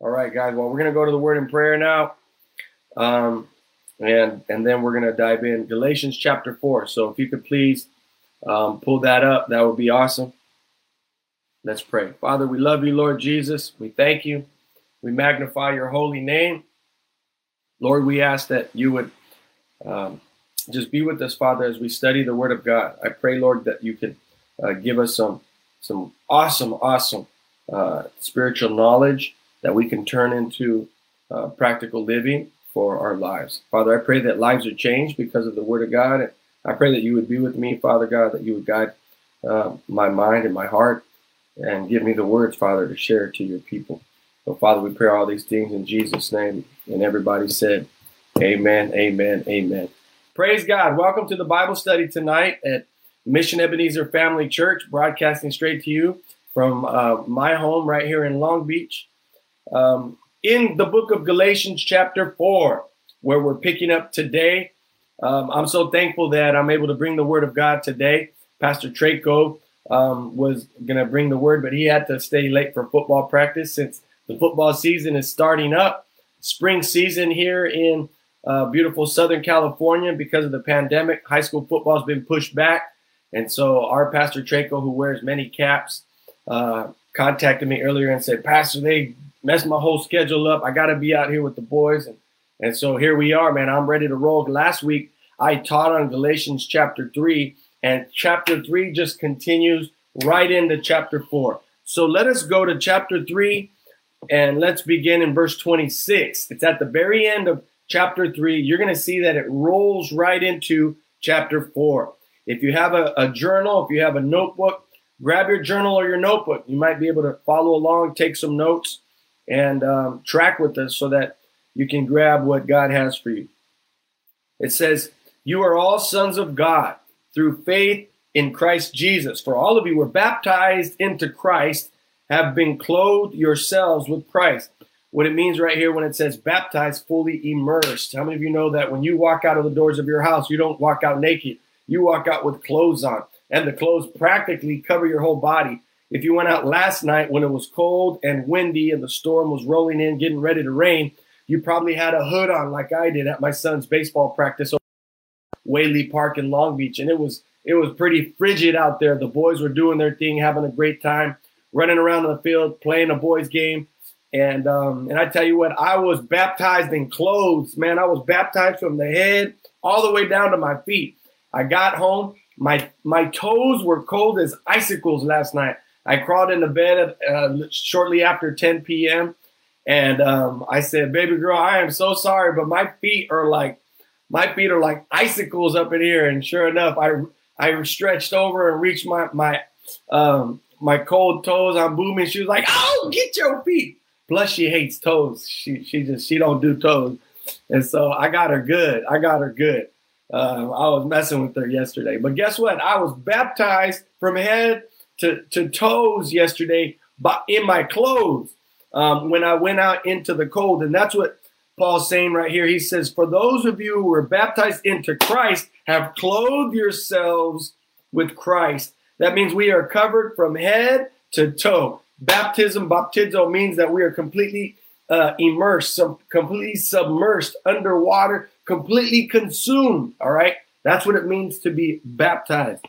All right, guys. Well, we're to go to the word in prayer now. Um, and and then we're to dive in Galatians chapter 4. So if you could please um, pull that up, that would be awesome. Let's pray. Father, we love you, Lord Jesus. We thank you. We magnify your holy name. Lord, we ask that you would um, just be with us, Father, as we study the Word of God. I pray, Lord, that you could uh, give us some some awesome, awesome uh, spiritual knowledge that we can turn into uh, practical living for our lives. Father, I pray that lives are changed because of the Word of God. I pray that you would be with me, Father God, that you would guide uh, my mind and my heart and give me the words, Father, to share to your people. So, Father, we pray all these things in Jesus' name. And everybody said, Amen, amen, amen. Praise God. Welcome to the Bible study tonight at Mission Ebenezer Family Church, broadcasting straight to you from uh, my home right here in Long Beach um, in the book of Galatians, chapter 4, where we're picking up today. Um, I'm so thankful that I'm able to bring the word of God today. Pastor Traco um, was going to bring the word, but he had to stay late for football practice since the football season is starting up. Spring season here in uh, beautiful Southern California because of the pandemic. High school football has been pushed back. And so our Pastor Traco, who wears many caps, uh, contacted me earlier and said, Pastor, they messed my whole schedule up. I got to be out here with the boys. And, and so here we are, man. I'm ready to roll. Last week, I taught on Galatians chapter 3, and chapter 3 just continues right into chapter 4. So let us go to chapter 3 and let's begin in verse 26. It's at the very end of chapter 3. You're going to see that it rolls right into chapter 4. If you have a, a journal, if you have a notebook, grab your journal or your notebook. You might be able to follow along, take some notes and um, track with us so that you can grab what God has for you. It says, You are all sons of God through faith in Christ Jesus. For all of you were baptized into Christ, have been clothed yourselves with Christ. What it means right here when it says baptized, fully immersed. How many of you know that when you walk out of the doors of your house, you don't walk out naked? You walk out with clothes on, and the clothes practically cover your whole body. If you went out last night when it was cold and windy and the storm was rolling in, getting ready to rain, you probably had a hood on like I did at my son's baseball practice over Whaley Park in Long Beach. And it was it was pretty frigid out there. The boys were doing their thing, having a great time, running around in the field, playing a boys game. And um, and I tell you what, I was baptized in clothes, man. I was baptized from the head all the way down to my feet. I got home, my my toes were cold as icicles last night. I crawled into bed uh, shortly after 10 p.m. And um, I said, "Baby girl, I am so sorry, but my feet are like my feet are like icicles up in here." And sure enough, I I stretched over and reached my my um, my cold toes on booming. She was like, "Oh, get your feet." Plus, she hates toes. She she just she don't do toes, and so I got her good. I got her good. Uh, I was messing with her yesterday, but guess what? I was baptized from head to, to toes yesterday in my clothes um, when I went out into the cold. And that's what Paul's saying right here. He says, For those of you who were baptized into Christ, have clothed yourselves with Christ. That means we are covered from head to toe. Baptism, baptizo, means that we are completely uh, immersed, some, completely submersed underwater, completely consumed. All right. That's what it means to be baptized.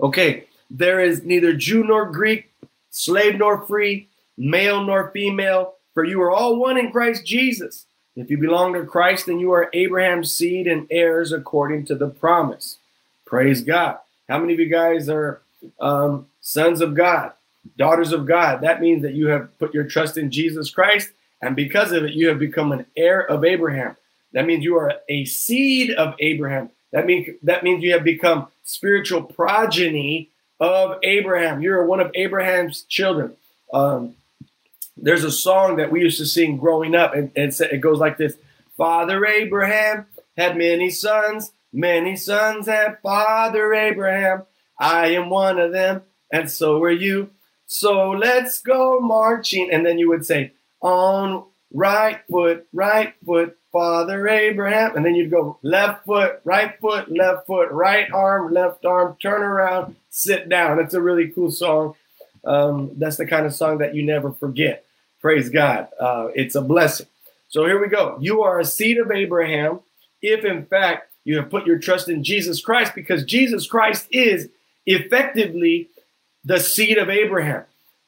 Okay. There is neither Jew nor Greek, slave nor free, male nor female, for you are all one in Christ Jesus. If you belong to Christ, then you are Abraham's seed and heirs according to the promise. Praise God. How many of you guys are um, sons of God, daughters of God? That means that you have put your trust in Jesus Christ, and because of it, you have become an heir of Abraham. That means you are a seed of Abraham. That means that means you have become spiritual progeny of Abraham. You're one of Abraham's children. Um, there's a song that we used to sing growing up, and, and it goes like this Father Abraham had many sons, many sons had Father Abraham. I am one of them, and so are you. So let's go marching. And then you would say, On right foot, right foot, Father Abraham. And then you'd go left foot, right foot, left foot, right arm, left arm, turn around, sit down. It's a really cool song. Um, that's the kind of song that you never forget. Praise God. Uh, it's a blessing. So here we go. You are a seed of Abraham if, in fact, you have put your trust in Jesus Christ, because Jesus Christ is effectively the seed of Abraham.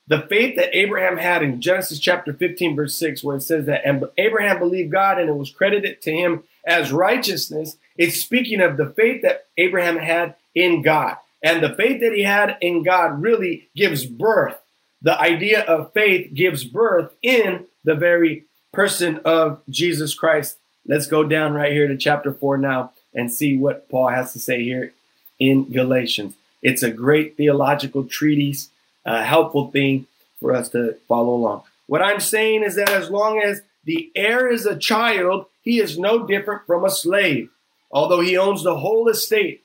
The faith that Abraham had in Genesis chapter 15, verse 6, where it says that and Abraham believed God and it was credited to him as righteousness, it's speaking of the faith that Abraham had in God. And the faith that he had in God really gives birth. The idea of faith gives birth in the very person of Jesus Christ. Let's go down right here to chapter 4 now and see what Paul has to say here in Galatians. It's a great theological treatise, a helpful thing for us to follow along. What I'm saying is that as long as the heir is a child, he is no different from a slave. Although he owns the whole estate,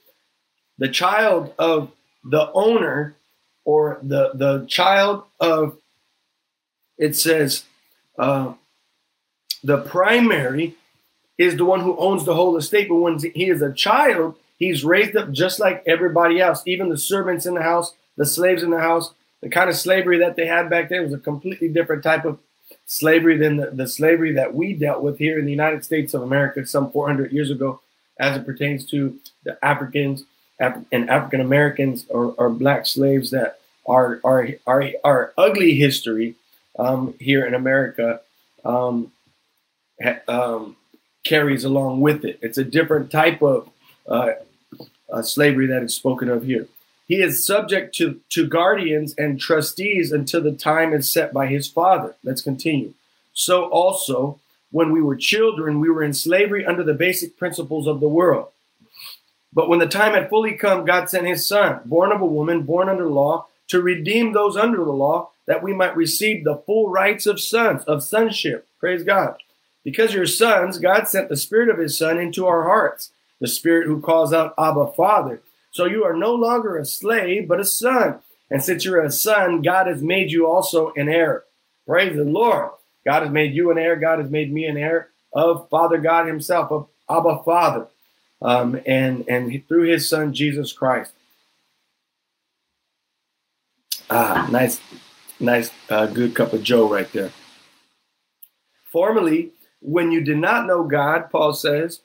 the child of the owner or the, the child of, it says, uh, the primary is the one who owns the whole estate. But when he is a child, he's raised up just like everybody else, even the servants in the house, the slaves in the house. The kind of slavery that they had back then was a completely different type of slavery than the, the slavery that we dealt with here in the United States of America some 400 years ago, as it pertains to the Africans Af- and African Americans or, or, black slaves that are are are, are ugly history um, here in America. Um, ha- um, carries along with it. It's a different type of uh, uh, slavery that is spoken of here. He is subject to, to guardians and trustees until the time is set by his father. Let's continue. So also, when we were children, we were in slavery under the basic principles of the world. But when the time had fully come, God sent his son, born of a woman, born under law, to redeem those under the law, that we might receive the full rights of sons, of sonship. Praise God. Because you're sons, God sent the Spirit of His Son into our hearts, the Spirit who calls out Abba, Father. So you are no longer a slave, but a son. And since you're a son, God has made you also an heir. Praise the Lord. God has made you an heir. God has made me an heir of Father God Himself, of Abba, Father, um, and and through His Son Jesus Christ. Ah, nice, nice, uh, good cup of Joe right there. Formerly, when you did not know God, Paul says,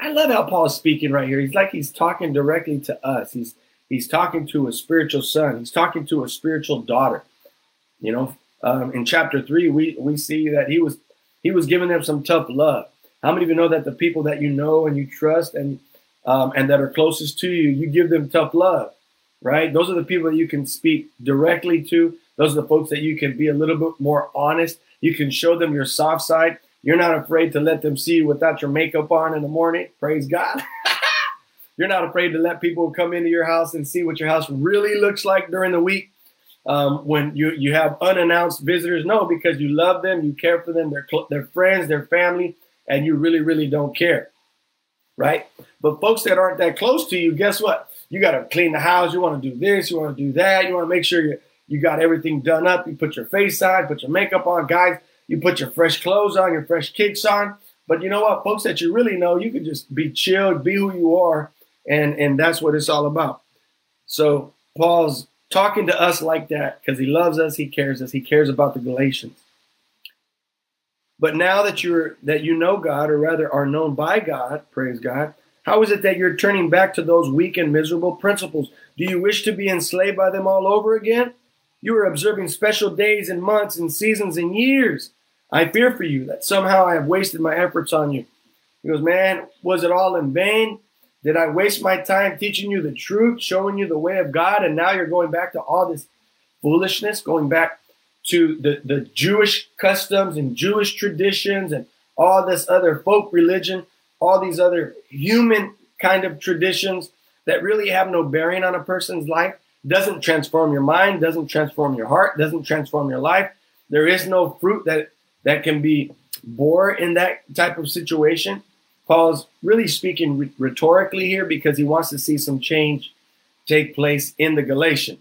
I love how Paul's speaking right here. He's like he's talking directly to us. He's he's talking to a spiritual son. He's talking to a spiritual daughter. You know, um, in chapter three, we we see that he was he was giving them some tough love. How many of you know that the people that you know and you trust and um, and that are closest to you, you give them tough love, right? Those are the people that you can speak directly to. Those are the folks that you can be a little bit more honest. You can show them your soft side. You're not afraid to let them see you without your makeup on in the morning. Praise God. You're not afraid to let people come into your house and see what your house really looks like during the week um, when you, you have unannounced visitors. No, because you love them, you care for them, they're, cl- they're friends, they're family, and you really, really don't care. Right? But folks that aren't that close to you, guess what? You got to clean the house. You want to do this. You want to do that. You want to make sure you, you got everything done up. You put your face on, put your makeup on. Guys, you put your fresh clothes on, your fresh kicks on. But you know what, folks that you really know, you can just be chilled, be who you are, and and that's what it's all about. So Paul's talking to us like that because he loves us, he cares us, he cares about the Galatians. But now that you're that you know God, or rather are known by God, praise God, how is it that you're turning back to those weak and miserable principles? Do you wish to be enslaved by them all over again? You are observing special days and months and seasons and years. I fear for you that somehow I have wasted my efforts on you. He goes, Man, was it all in vain? Did I waste my time teaching you the truth, showing you the way of God, and now you're going back to all this foolishness, going back to the, the Jewish customs and Jewish traditions and all this other folk religion, all these other human kind of traditions that really have no bearing on a person's life, doesn't transform your mind, doesn't transform your heart, doesn't transform your life. There is no fruit that that can be bore in that type of situation. Paul's really speaking rhetorically here because he wants to see some change take place in the Galatians.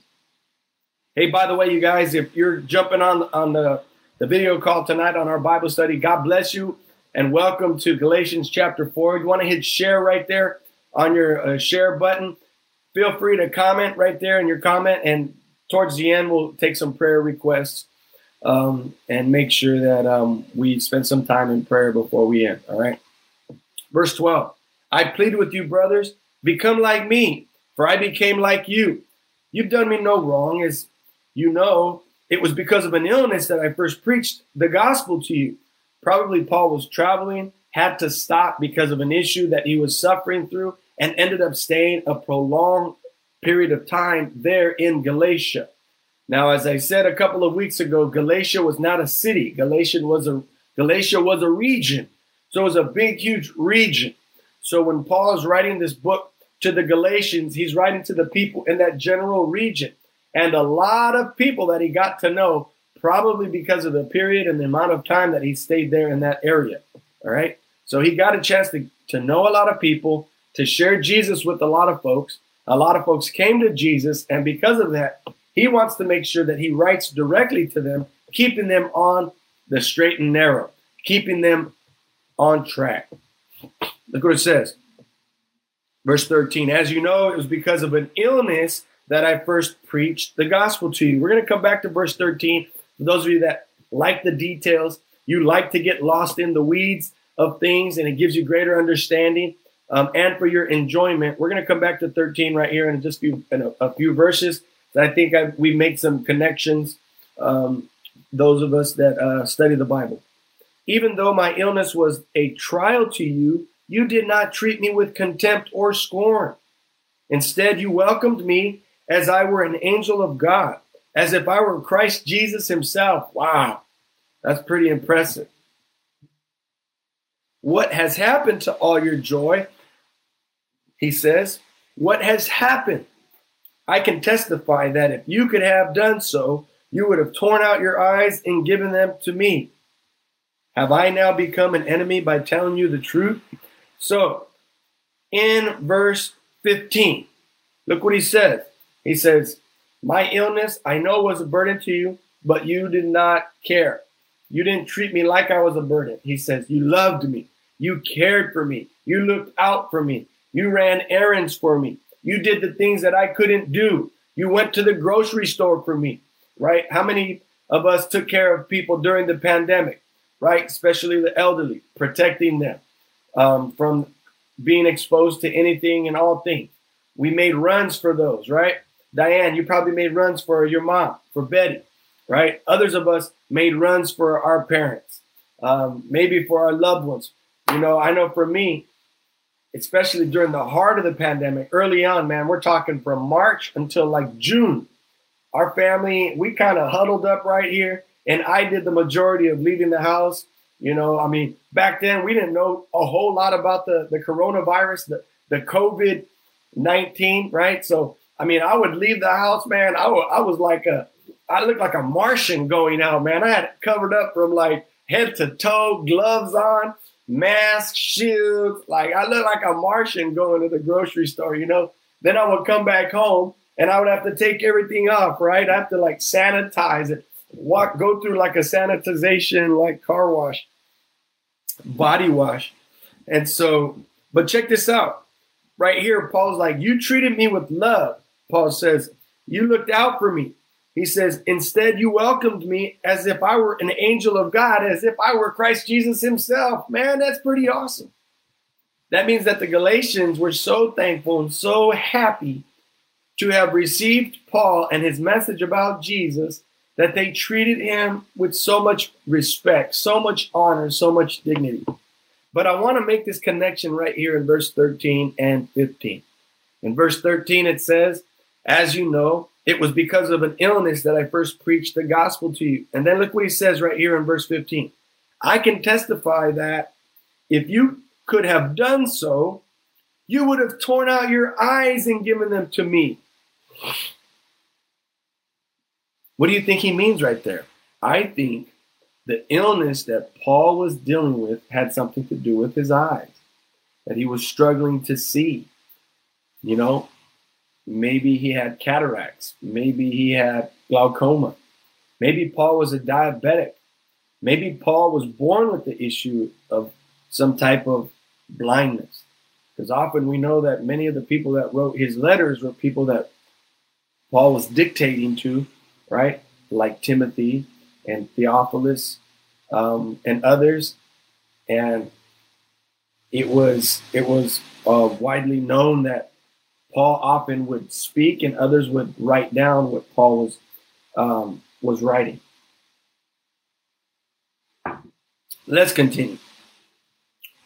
Hey, by the way, you guys, if you're jumping on on the, the video call tonight on our Bible study, God bless you and welcome to Galatians chapter 4. You want to hit share right there on your uh, share button. Feel free to comment right there in your comment, and towards the end, we'll take some prayer requests um, and make sure that um, we spend some time in prayer before we end. All right. Verse 12 I plead with you, brothers, become like me, for I became like you. You've done me no wrong, as you know. It was because of an illness that I first preached the gospel to you. Probably Paul was traveling, had to stop because of an issue that he was suffering through, and ended up staying a prolonged period of time there in Galatia. Now, as I said a couple of weeks ago, Galatia was not a city. Galatia was a Galatia was a region. So it was a big, huge region. So when Paul is writing this book to the Galatians, he's writing to the people in that general region. And a lot of people that he got to know, probably because of the period and the amount of time that he stayed there in that area. All right. So he got a chance to, to know a lot of people, to share Jesus with a lot of folks. A lot of folks came to Jesus, and because of that, he wants to make sure that he writes directly to them, keeping them on the straight and narrow, keeping them on track. Look what it says. Verse 13, as you know, it was because of an illness that I first preached the gospel to you. We're going to come back to verse 13. For those of you that like the details, you like to get lost in the weeds of things, and it gives you greater understanding um, and for your enjoyment. We're going to come back to 13 right here in just few, in a, a few verses. I think I, we make some connections, um, those of us that uh, study the Bible. Even though my illness was a trial to you, you did not treat me with contempt or scorn. Instead, you welcomed me as I were an angel of God, as if I were Christ Jesus himself. Wow, that's pretty impressive. What has happened to all your joy? He says, What has happened? I can testify that if you could have done so, you would have torn out your eyes and given them to me. Have I now become an enemy by telling you the truth? So, in verse 15, look what he says. He says, My illness I know was a burden to you, but you did not care. You didn't treat me like I was a burden. He says, You loved me. You cared for me. You looked out for me. You ran errands for me. You did the things that I couldn't do. You went to the grocery store for me, right? How many of us took care of people during the pandemic, right? Especially the elderly, protecting them um, from being exposed to anything and all things. We made runs for those, right? Diane, you probably made runs for your mom, for Betty, right? Others of us made runs for our parents, um, maybe for our loved ones. You know, I know for me, especially during the heart of the pandemic, early on, man, we're talking from March until like June. Our family, we kind of huddled up right here, and I did the majority of leaving the house. You know, I mean, back then we didn't know a whole lot about the, the coronavirus, the, the COVID 19, right? So, I mean, I would leave the house, man. I, w- I was like a, I looked like a Martian going out, man. I had covered up from like head to toe, gloves on mask, shoes. Like I look like a Martian going to the grocery store, you know. Then I would come back home and I would have to take everything off, right? I have to like sanitize it, walk, go through like a sanitization, like car wash, body wash. And so, but check this out. Right here, Paul's like, You treated me with love. Paul says, You looked out for me. He says, Instead, you welcomed me as if I were an angel of God, as if I were Christ Jesus himself. Man, that's pretty awesome. That means that the Galatians were so thankful and so happy to have received Paul and his message about Jesus that they treated him with so much respect, so much honor, so much dignity. But I want to make this connection right here in verse 13 and 15. In verse 13, it says, As you know, it was because of an illness that I first preached the gospel to you. And then look what he says right here in verse 15. I can testify that if you could have done so, you would have torn out your eyes and given them to me. What do you think he means right there? I think the illness that Paul was dealing with had something to do with his eyes, that he was struggling to see. You know, Maybe he had cataracts. Maybe he had glaucoma. Maybe Paul was a diabetic. Maybe Paul was born with the issue of some type of blindness. Because often we know that many of the people that wrote his letters were people that Paul was dictating to, right? Like Timothy and Theophilus um, and others, and it was it was uh, widely known that Paul often would speak and others would write down what Paul was um, was writing. Let's continue.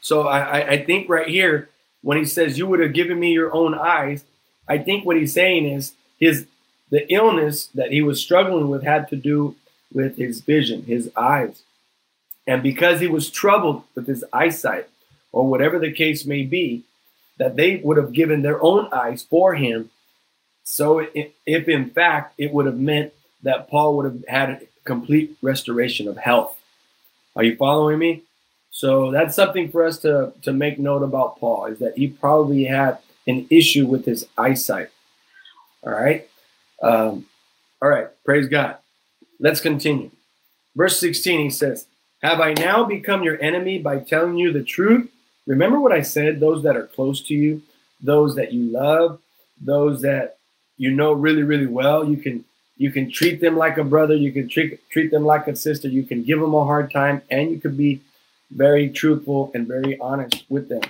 So I, I think right here, when he says, You would have given me your own eyes, I think what he's saying is his the illness that he was struggling with had to do with his vision, his eyes. And because he was troubled with his eyesight, or whatever the case may be, that they would have given their own eyes for him. So if in fact it would have meant that Paul would have had a complete restoration of health. Are you following me? So that's something for us to, to make note about Paul is that he probably had an issue with his eyesight. All right. Um, all right. Praise God. Let's continue. Verse 16, he says, Have I now become your enemy by telling you the truth? Remember what I said, those that are close to you, those that you love, those that you know really, really well, you can you can treat them like a brother, you can treat treat them like a sister, you can give them a hard time, and you can be very truthful and very honest with them.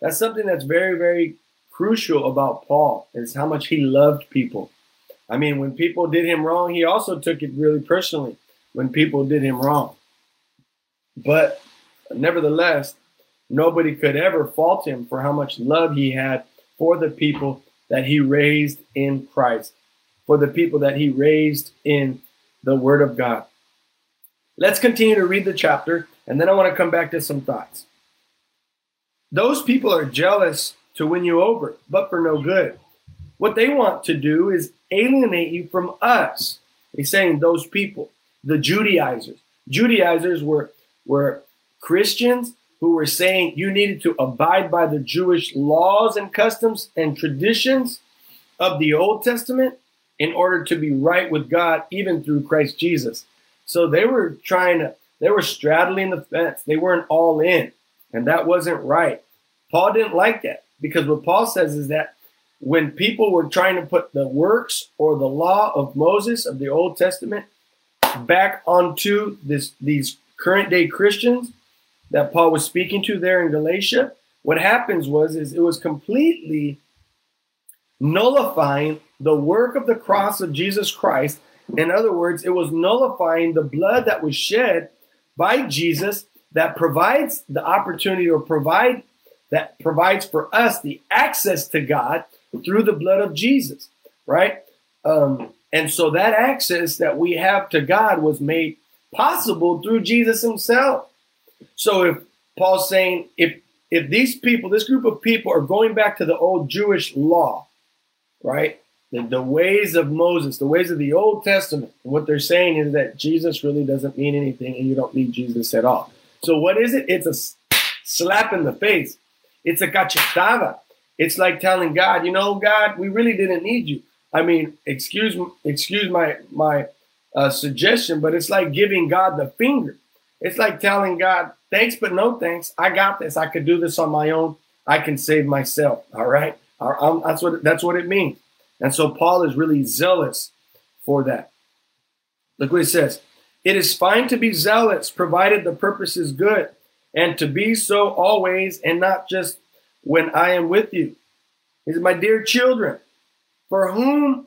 That's something that's very, very crucial about Paul is how much he loved people. I mean, when people did him wrong, he also took it really personally when people did him wrong. But nevertheless, nobody could ever fault him for how much love he had for the people that he raised in Christ, for the people that he raised in the Word of God. Let's continue to read the chapter, and then I want to come back to some thoughts. Those people are jealous to win you over, but for no good. What they want to do is alienate you from us. He's saying those people, the Judaizers. Judaizers were, were Christians who were saying you needed to abide by the Jewish laws and customs and traditions of the Old Testament in order to be right with God, even through Christ Jesus. So they were trying to, they were straddling the fence. They weren't all in. And that wasn't right. Paul didn't like that because what Paul says is that when people were trying to put the works or the law of Moses of the Old Testament back onto this these current day Christians that Paul was speaking to there in Galatia, what happens was is it was completely nullifying the work of the cross of Jesus Christ in other words, it was nullifying the blood that was shed by Jesus that provides the opportunity or provide that provides for us the access to God through the blood of Jesus, right? Um, and so that access that we have to God was made possible through Jesus himself. So if Paul's saying if if these people, this group of people are going back to the old Jewish law, right? the, the ways of Moses, the ways of the Old Testament. what they're saying is that Jesus really doesn't mean anything and you don't need Jesus at all. So what is it? It's a slap in the face. It's a cachetada. It's like telling God, you know, God, we really didn't need you. I mean, excuse excuse my my uh, suggestion, but it's like giving God the finger. It's like telling God, thanks, but no thanks. I got this. I could do this on my own. I can save myself. All right. Um, that's what that's what it means. And so Paul is really zealous for that. Look what he says. It is fine to be zealous, provided the purpose is good, and to be so always, and not just when I am with you. He says, My dear children, for whom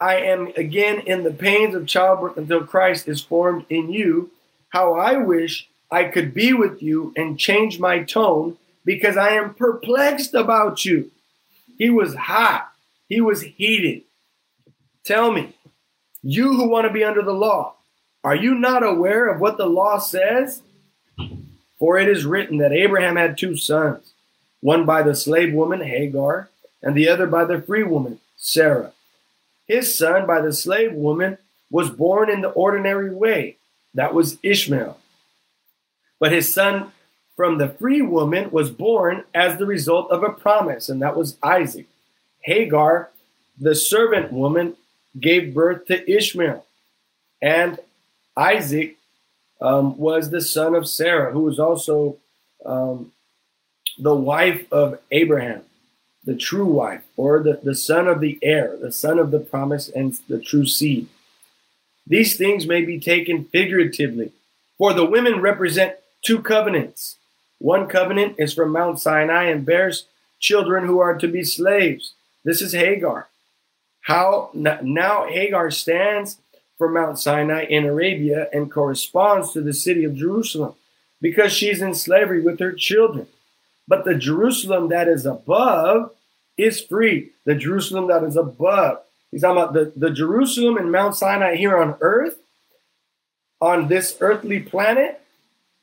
I am again in the pains of childbirth until Christ is formed in you, how I wish I could be with you and change my tone because I am perplexed about you. He was hot. He was heated. Tell me, you who want to be under the law, are you not aware of what the law says? For it is written that Abraham had two sons, one by the slave woman, Hagar, and the other by the free woman, Sarah. His son by the slave woman was born in the ordinary way, that was Ishmael. But his son from the free woman was born as the result of a promise, and that was Isaac. Hagar, the servant woman, gave birth to Ishmael. And Isaac um, was the son of Sarah, who was also um, the wife of Abraham, the true wife, or the, the son of the heir, the son of the promise and the true seed. These things may be taken figuratively, for the women represent two covenants. One covenant is from Mount Sinai and bears children who are to be slaves. This is Hagar. How now Hagar stands for Mount Sinai in Arabia and corresponds to the city of Jerusalem because she's in slavery with her children. But the Jerusalem that is above is free. The Jerusalem that is above. He's talking about the, the Jerusalem and Mount Sinai here on earth, on this earthly planet,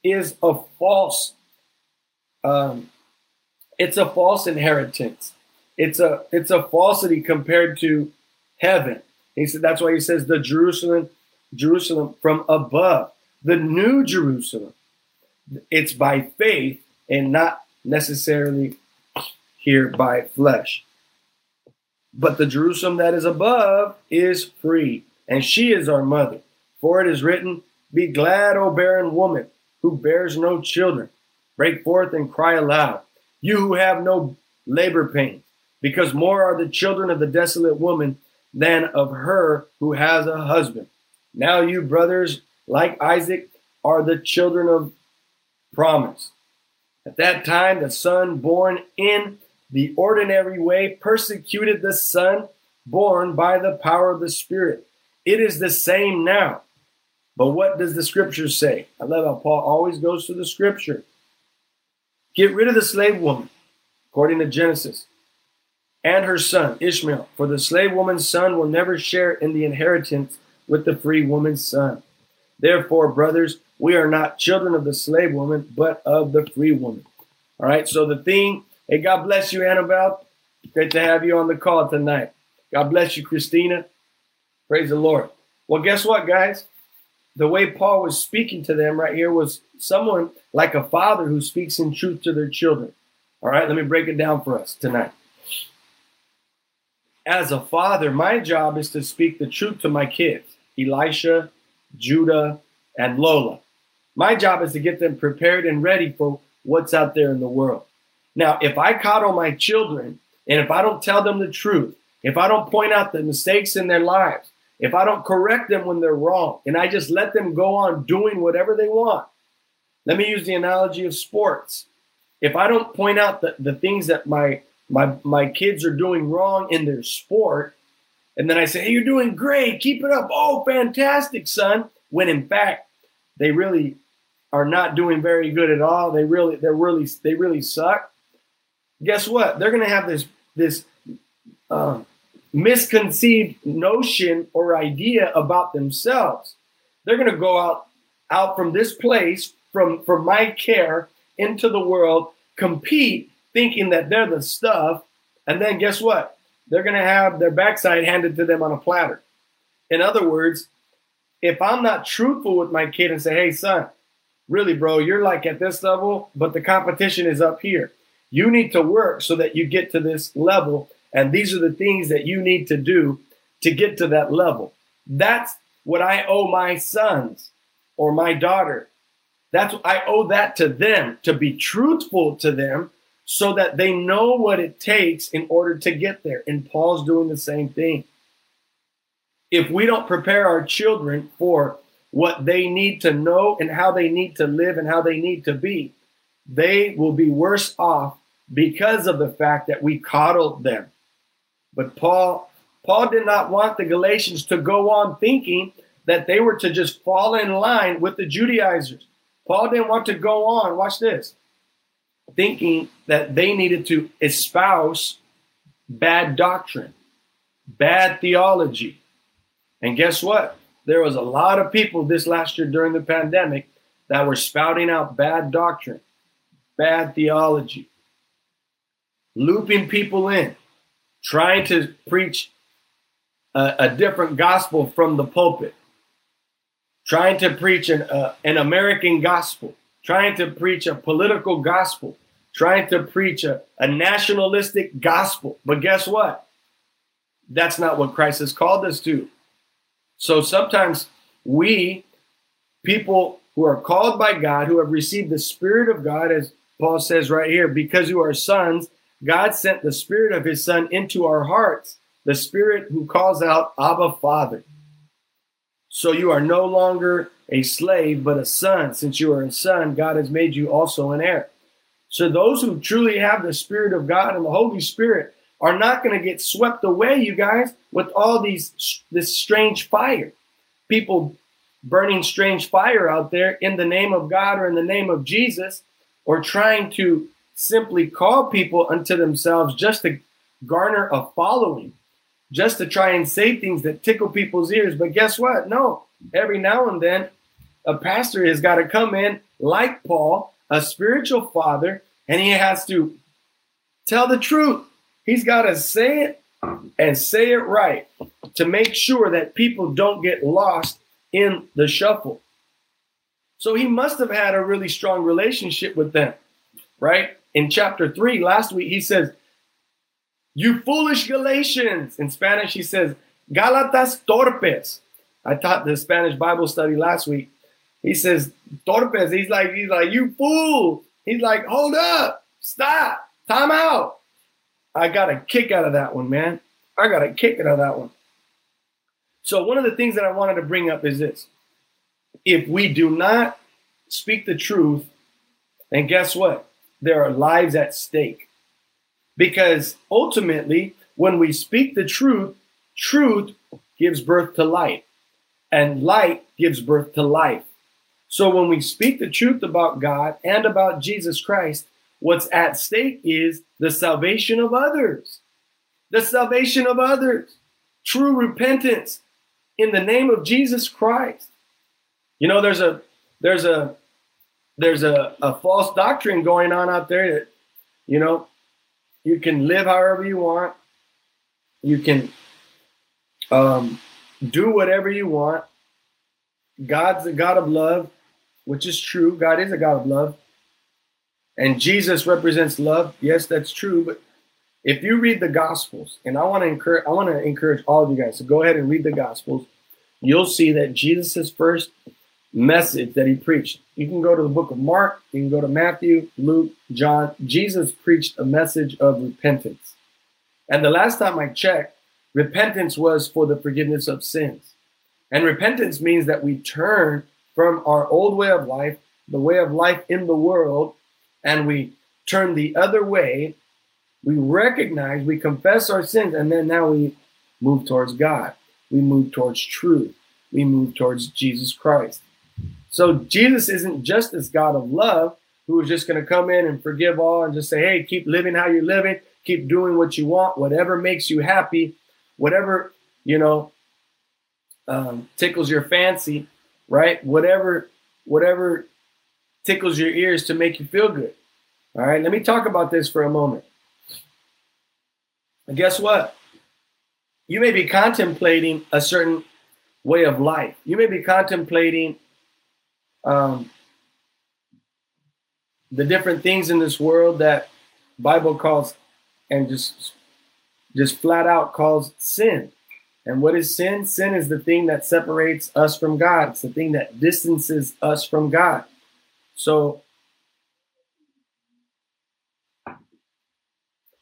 is a false. Um, it's a false inheritance. It's a it's a falsity compared to heaven. He said that's why he says the Jerusalem, Jerusalem from above, the new Jerusalem. It's by faith and not necessarily here by flesh. But the Jerusalem that is above is free, and she is our mother. For it is written, Be glad, O barren woman, who bears no children. Break forth and cry aloud, you who have no labor pains, because more are the children of the desolate woman than of her who has a husband. Now you brothers, like Isaac, are the children of promise. At that time, the son born in the ordinary way persecuted the son born by the power of the Spirit. It is the same now. But what does the scripture say? I love how Paul always goes to the scripture. Get rid of the slave woman, according to Genesis, and her son, Ishmael, for the slave woman's son will never share in the inheritance with the free woman's son. Therefore, brothers, we are not children of the slave woman, but of the free woman. All right, so the thing, hey, God bless you, Annabelle. Great to have you on the call tonight. God bless you, Christina. Praise the Lord. Well, guess what, guys? The way Paul was speaking to them right here was someone like a father who speaks in truth to their children. All right, let me break it down for us tonight. As a father, my job is to speak the truth to my kids, Elisha, Judah, and Lola. My job is to get them prepared and ready for what's out there in the world. Now, if I coddle my children and if I don't tell them the truth, if I don't point out the mistakes in their lives, if I don't correct them when they're wrong, and I just let them go on doing whatever they want, let me use the analogy of sports. If I don't point out the, the things that my, my, my kids are doing wrong in their sport, and then I say, hey, you're doing great, keep it up. Oh, fantastic, son. When in fact, they really are not doing very good at all. They really, they're really, they really suck. Guess what? They're going to have this, this uh, misconceived notion or idea about themselves. They're going to go out, out from this place from, from my care into the world, compete thinking that they're the stuff. And then guess what? They're going to have their backside handed to them on a platter. In other words, if I'm not truthful with my kid and say, hey, son, really, bro, you're like at this level, but the competition is up here. You need to work so that you get to this level. And these are the things that you need to do to get to that level. That's what I owe my sons or my daughter that's I owe that to them to be truthful to them so that they know what it takes in order to get there. And Paul's doing the same thing. If we don't prepare our children for what they need to know and how they need to live and how they need to be, they will be worse off because of the fact that we coddled them. But Paul Paul did not want the Galatians to go on thinking that they were to just fall in line with the Judaizers. Paul didn't want to go on, watch this, thinking that they needed to espouse bad doctrine, bad theology. And guess what? There was a lot of people this last year during the pandemic that were spouting out bad doctrine, bad theology, looping people in, trying to preach a, a different gospel from the pulpit trying to preach an, uh, an American gospel, trying to preach a political gospel, trying to preach a, a nationalistic gospel. But guess what? That's not what Christ has called us to. So sometimes we, people who are called by God, who have received the Spirit of God, as Paul says right here, because you are sons, God sent the Spirit of His Son into our hearts, the Spirit who calls out, Abba, Father. So you are no longer a slave, but a son. Since you are a son, God has made you also an heir. So those who truly have the Spirit of God and the Holy Spirit are not going to get swept away, you guys, with all these this strange fire. People burning strange fire out there in the name of God or in the name of Jesus, or trying to simply call people unto themselves just to garner a following, just to try and say things that tickle people's ears. But guess what? No, every now and then, a pastor has got to come in like Paul, a spiritual father, and he has to tell the truth. He's got to say it and say it right to make sure that people don't get lost in the shuffle. So he must have had a really strong relationship with them, right? In chapter three, last week, he says, You foolish Galatians. In Spanish, he says, Galatas torpes. I taught the Spanish Bible study last week. He says, Torpes. He's like, he's like, you fool. He's like, hold up, stop, time out. I got a kick out of that one, man. I got a kick out of that one. So, one of the things that I wanted to bring up is this if we do not speak the truth, then guess what? There are lives at stake. Because ultimately, when we speak the truth, truth gives birth to light, and light gives birth to life. So when we speak the truth about God and about Jesus Christ, what's at stake is the salvation of others. The salvation of others. True repentance in the name of Jesus Christ. You know, there's a there's a there's a, a false doctrine going on out there that, you know, you can live however you want. You can um, do whatever you want. God's a God of love, which is true. God is a God of love. And Jesus represents love. Yes, that's true. But if you read the Gospels, and I want to encourage, I want to encourage all of you guys to go ahead and read the Gospels. You'll see that Jesus' first message that he preached. You can go to the book of Mark, you can go to Matthew, Luke, John. Jesus preached a message of repentance. And the last time I checked, repentance was for the forgiveness of sins. And repentance means that we turn from our old way of life, the way of life in the world, and we turn the other way. We recognize, we confess our sins, and then now we move towards God. We move towards truth. We move towards Jesus Christ. So Jesus isn't just this God of love who is just going to come in and forgive all and just say, hey, keep living how you're living, keep doing what you want, whatever makes you happy, whatever, you know, um, tickles your fancy, right? Whatever, whatever tickles your ears to make you feel good. All right, let me talk about this for a moment. And guess what? You may be contemplating a certain way of life. You may be contemplating um, the different things in this world that Bible calls and just just flat out calls sin. And what is sin? Sin is the thing that separates us from God. It's the thing that distances us from God. So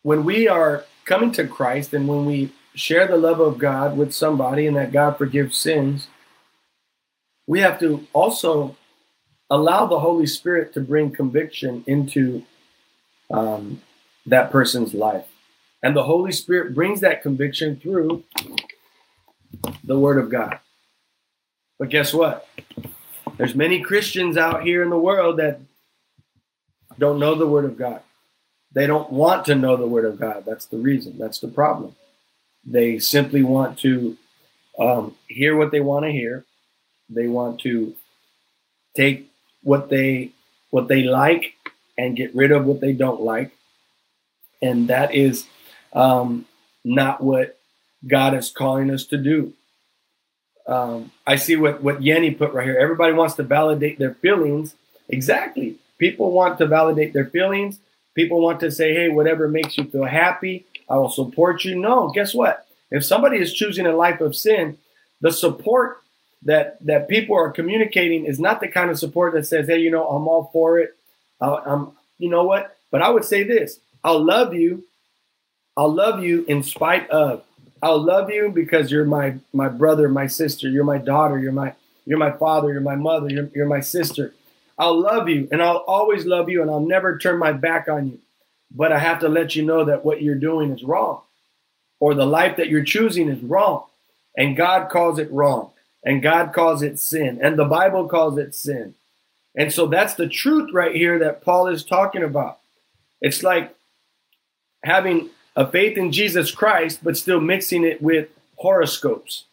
when we are coming to Christ and when we share the love of God with somebody and that God forgives sins, we have to also allow the Holy Spirit to bring conviction into um, that person's life. And the Holy Spirit brings that conviction through the Word of God. But guess what? There's many Christians out here in the world that don't know the Word of God. They don't want to know the Word of God. That's the reason. That's the problem. They simply want to um, hear what they want to hear. They want to take what they what they like and get rid of what they don't like, and that is um, not what God is calling us to do. Um, I see what what Yenny put right here. Everybody wants to validate their feelings. Exactly. People want to validate their feelings. People want to say, "Hey, whatever makes you feel happy, I will support you." No, guess what? If somebody is choosing a life of sin, the support that that people are communicating is not the kind of support that says, "Hey, you know, I'm all for it." I'm, you know what? But I would say this: I'll love you. I'll love you in spite of. I'll love you because you're my my brother, my sister, you're my daughter, you're my you're my father, you're my mother, you're, you're my sister. I'll love you and I'll always love you and I'll never turn my back on you. But I have to let you know that what you're doing is wrong or the life that you're choosing is wrong. And God calls it wrong. And God calls it sin. And the Bible calls it sin. And so that's the truth right here that Paul is talking about. It's like having a faith in Jesus Christ, but still mixing it with horoscopes.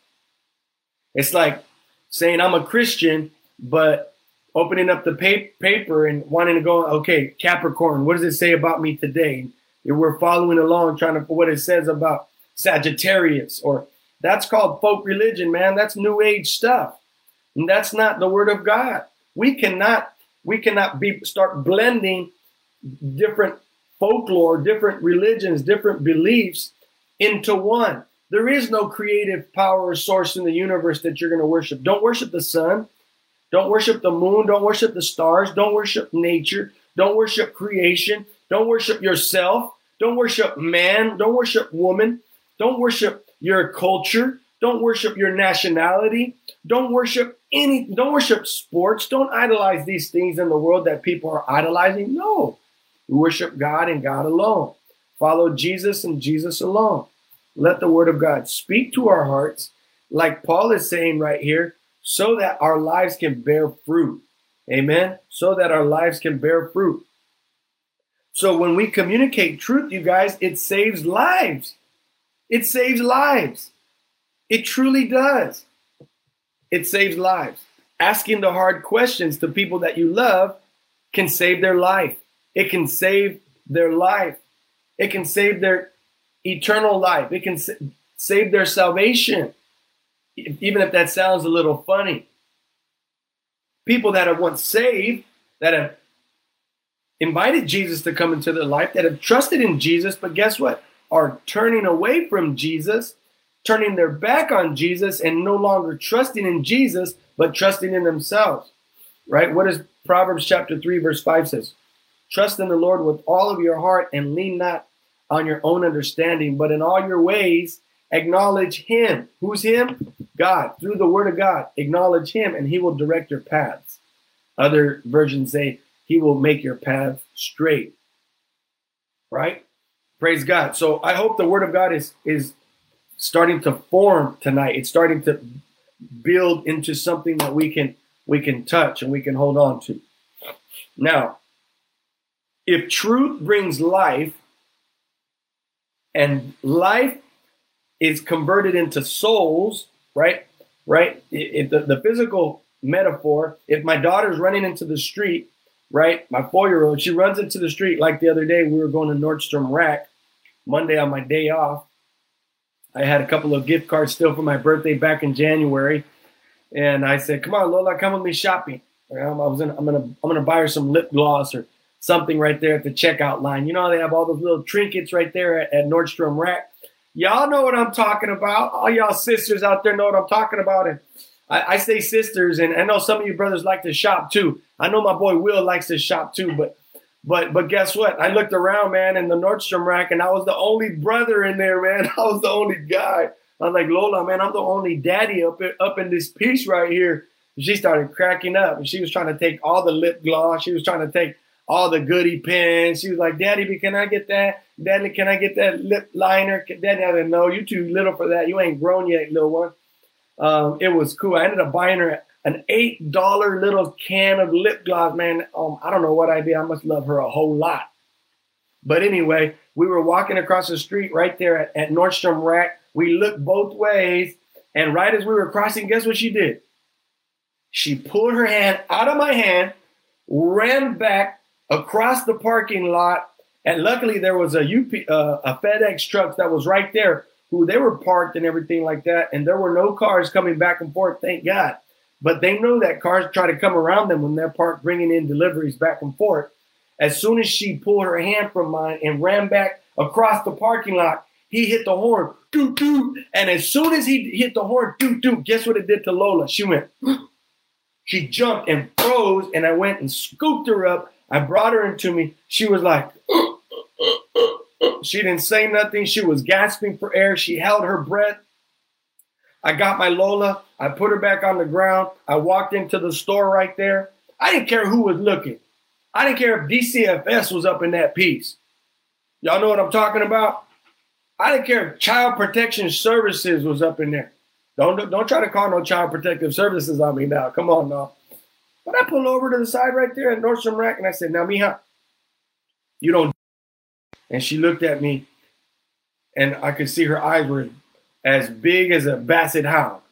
It's like saying I'm a Christian, but opening up the paper and wanting to go, okay, Capricorn, what does it say about me today? We're following along, trying to what it says about Sagittarius, or that's called folk religion, man. That's new age stuff. And that's not the word of God. We cannot, we cannot be start blending different folklore, different religions, different beliefs into one. There is no creative power or source in the universe that you're going to worship. Don't worship the sun. Don't worship the moon. Don't worship the stars. Don't worship nature. Don't worship creation. Don't worship yourself. Don't worship man. Don't worship woman. Don't worship your culture. Don't worship your nationality. Don't worship any, don't worship sports. Don't idolize these things in the world that people are idolizing. No. We worship God and God alone. Follow Jesus and Jesus alone. Let the word of God speak to our hearts, like Paul is saying right here, so that our lives can bear fruit. Amen. So that our lives can bear fruit. So when we communicate truth, you guys, it saves lives. It saves lives. It truly does. It saves lives. Asking the hard questions to people that you love can save their life. It can save their life. It can save their eternal life. It can save their salvation, even if that sounds a little funny. People that have once saved, that have invited Jesus to come into their life, that have trusted in Jesus, but guess what? Are turning away from Jesus, turning their back on Jesus, and no longer trusting in Jesus, but trusting in themselves. Right? What does Proverbs chapter 3, verse 5 says? Trust in the Lord with all of your heart and lean not on your own understanding, but in all your ways acknowledge Him. Who's Him? God. Through the Word of God, acknowledge Him and He will direct your paths. Other versions say He will make your path straight. Right? Praise God. So I hope the Word of God is is starting to form tonight. It's starting to build into something that we can we can touch and we can hold on to. Now, if truth brings life and life is converted into souls, right? Right? If the, the physical metaphor, if my daughter's running into the street, right? My four year old, she runs into the street like the other day. We were going to Nordstrom Rack Monday on my day off. I had a couple of gift cards still for my birthday back in January. And I said, Come on, Lola, come with me shopping. Um, I was in, I'm gonna I'm gonna buy her some lip gloss or something right there at the checkout line. You know, they have all those little trinkets right there at, at Nordstrom Rack. Y'all know what I'm talking about. All y'all sisters out there know what I'm talking about. And I, I say sisters, and I know some of you brothers like to shop too. I know my boy Will likes to shop too, but but but guess what? I looked around, man, in the Nordstrom rack, and I was the only brother in there, man. I was the only guy. I was like, Lola, man, I'm the only daddy up in, up in this piece right here. she started cracking up, and she was trying to take all the lip gloss. She was trying to take all the goody pins. She was like, Daddy, can I get that? Daddy, can I get that lip liner? Daddy, I didn't know. You're too little for that. You ain't grown yet, little one. Um, it was cool. I ended up buying her an eight dollar little can of lip gloss. Man, um, I don't know what I did. I must love her a whole lot. But anyway, we were walking across the street right there at, at Nordstrom Rack. We looked both ways, and right as we were crossing, guess what she did? She pulled her hand out of my hand, ran back, across the parking lot. And luckily, there was a UP, uh, a FedEx truck that was right there, who they were parked and everything like that, and there were no cars coming back and forth. Thank God. But they know that cars try to come around them when they're parked, bringing in deliveries back and forth. As soon as she pulled her hand from mine and ran back across the parking lot, he hit the horn, doo doo. And as soon as he hit the horn, doo doo, guess what it did to Lola? She went, she jumped and froze, and I went and scooped her up I brought her into me. She was like, She didn't say nothing. She was gasping for air. She held her breath. I got my Lola. I put her back on the ground. I walked into the store right there. I didn't care who was looking. I didn't care if DCFS was up in that piece. Y'all know what I'm talking about? I didn't care if Child Protection Services was up in there. Don't don't try to call no Child Protective Services on me now. Come on now. But I pulled over to the side right there at Nordstrom Rack and I said, "Now, Mija, you don't." And she looked at me, and I could see her eyes were as big as a basset hound,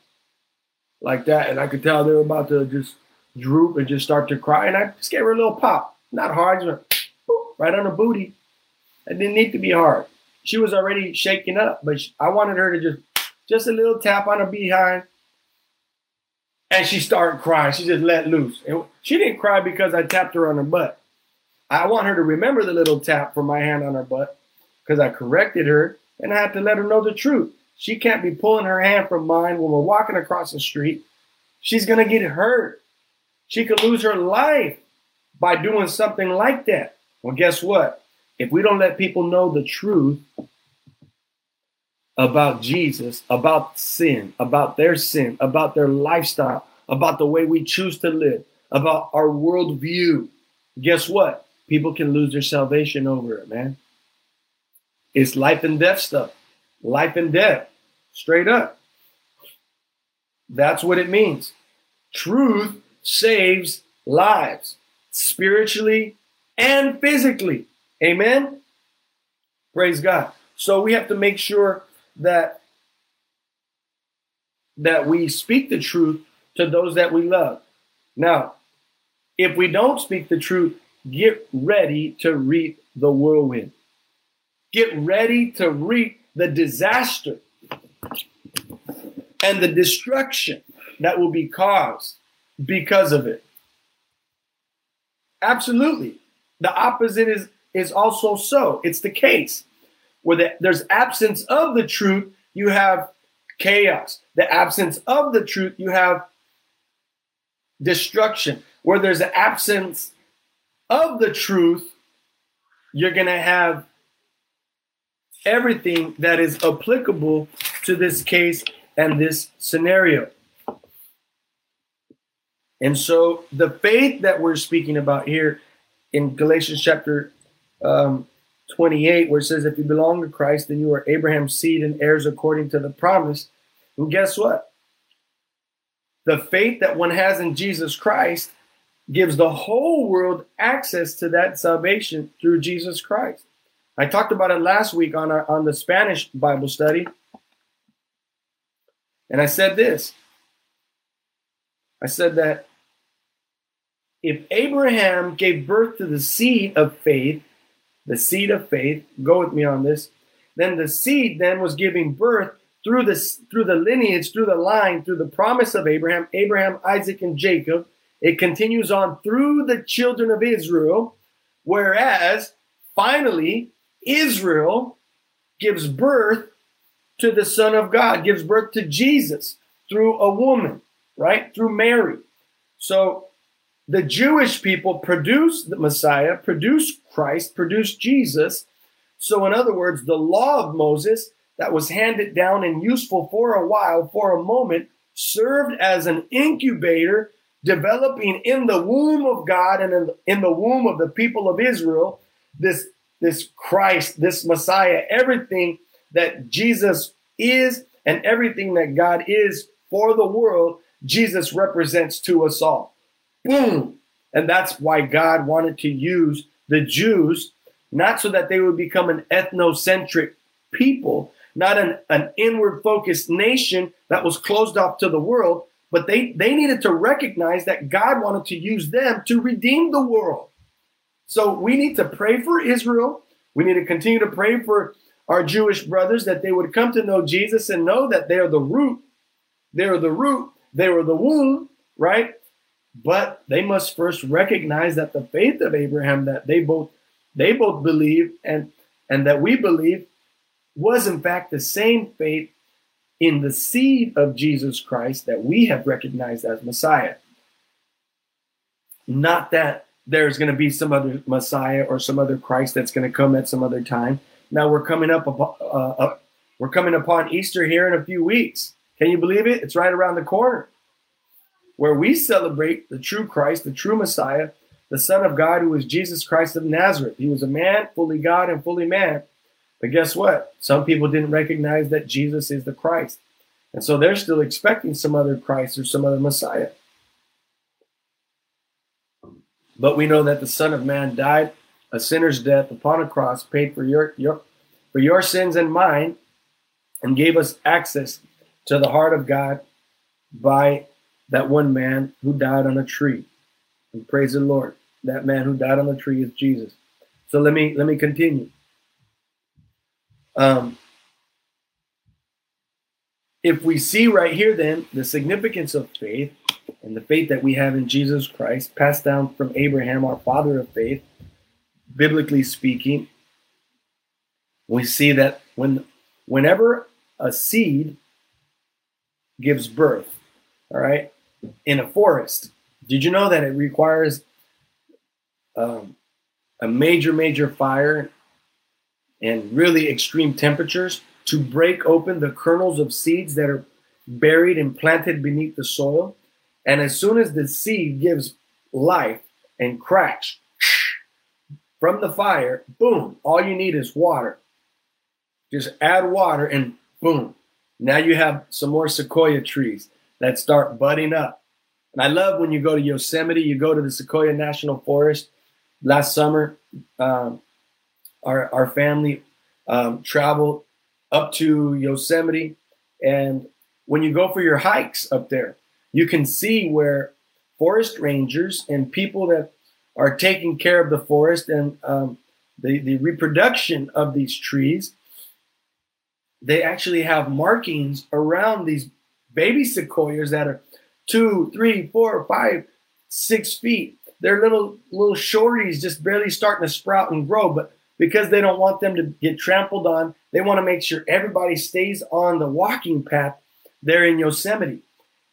like that, and I could tell they were about to just droop and just start to cry. And I just gave her a little pop, not hard, just right on the booty. It didn't need to be hard. She was already shaking up, but I wanted her to just just a little tap on her behind. And she started crying. She just let loose. And she didn't cry because I tapped her on her butt. I want her to remember the little tap from my hand on her butt because I corrected her and I had to let her know the truth. She can't be pulling her hand from mine when we're walking across the street. She's going to get hurt. She could lose her life by doing something like that. Well, guess what? If we don't let people know the truth, about Jesus, about sin, about their sin, about their lifestyle, about the way we choose to live, about our worldview, guess what? People can lose their salvation over it, man. It's life and death stuff. Life and death. Straight up. That's what it means. Truth saves lives, spiritually and physically. Amen? Praise God. So we have to make sure that that we speak the truth to those that we love. Now, if we don't speak the truth, get ready to reap the whirlwind. Get ready to reap the disaster and the destruction that will be caused because of it. Absolutely. The opposite is, is also so. It's the case where the, there's absence of the truth, you have chaos. The absence of the truth, you have destruction. Where there's an absence of the truth, you're going to have everything that is applicable to this case and this scenario. And so the faith that we're speaking about here in Galatians chapter um, 28, where it says, If you belong to Christ, then you are Abraham's seed and heirs according to the promise. And guess what? The faith that one has in Jesus Christ gives the whole world access to that salvation through Jesus Christ. I talked about it last week on our on the Spanish Bible study. And I said this. I said that if Abraham gave birth to the seed of faith, the seed of faith. Go with me on this. Then the seed then was giving birth through the through the lineage, through the line, through the promise of Abraham, Abraham, Isaac, and Jacob. It continues on through the children of Israel, whereas finally Israel gives birth to the Son of God, gives birth to Jesus through a woman, right? Through Mary. So the Jewish people produced the Messiah, produced Christ, produced Jesus. So, in other words, the law of Moses that was handed down and useful for a while, for a moment, served as an incubator, developing in the womb of God and in, in the womb of the people of Israel this, this Christ, this Messiah, everything that Jesus is and everything that God is for the world, Jesus represents to us all. Boom. And that's why God wanted to use the Jews, not so that they would become an ethnocentric people, not an, an inward focused nation that was closed off to the world, but they, they needed to recognize that God wanted to use them to redeem the world. So we need to pray for Israel. We need to continue to pray for our Jewish brothers that they would come to know Jesus and know that they're the root. They're the root. They were the womb, right? but they must first recognize that the faith of Abraham that they both they both believe and and that we believe was in fact the same faith in the seed of Jesus Christ that we have recognized as Messiah. Not that there's going to be some other Messiah or some other Christ that's going to come at some other time. Now we're coming up, uh, uh, we're coming upon Easter here in a few weeks. Can you believe it? It's right around the corner where we celebrate the true Christ, the true Messiah, the Son of God, who is Jesus Christ of Nazareth. He was a man, fully God and fully man. But guess what? Some people didn't recognize that Jesus is the Christ. And so they're still expecting some other Christ or some other Messiah. But we know that the Son of Man died a sinner's death upon a cross, paid for your, your for your sins and mine, and gave us access to the heart of God by that one man who died on a tree. And praise the Lord. That man who died on the tree is Jesus. So let me let me continue. Um, if we see right here then the significance of faith and the faith that we have in Jesus Christ, passed down from Abraham, our father of faith, biblically speaking, we see that when whenever a seed gives birth, all right, in a forest. Did you know that it requires um, a major, major fire and really extreme temperatures to break open the kernels of seeds that are buried and planted beneath the soil? And as soon as the seed gives life and cracks from the fire, boom, all you need is water. Just add water and boom, now you have some more sequoia trees that start budding up. And I love when you go to Yosemite, you go to the Sequoia National Forest. Last summer, um, our, our family um, traveled up to Yosemite. And when you go for your hikes up there, you can see where forest rangers and people that are taking care of the forest and um, the, the reproduction of these trees, they actually have markings around these baby sequoias that are two, three, four, five, six feet. They're little little shorties just barely starting to sprout and grow, but because they don't want them to get trampled on, they want to make sure everybody stays on the walking path there in Yosemite.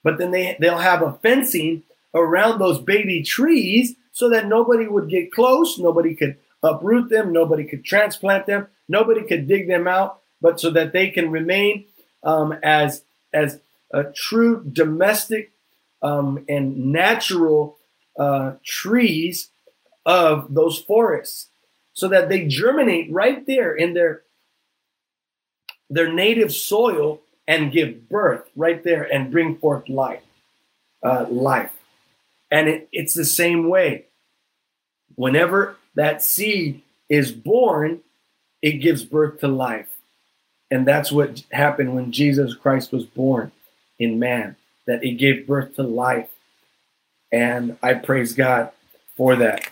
But then they they'll have a fencing around those baby trees so that nobody would get close, nobody could uproot them, nobody could transplant them, nobody could dig them out, but so that they can remain um, as as a true domestic um, and natural uh, trees of those forests so that they germinate right there in their their native soil and give birth right there and bring forth life uh, life and it, it's the same way whenever that seed is born it gives birth to life and that's what happened when jesus christ was born in man that it gave birth to life. And I praise God for that.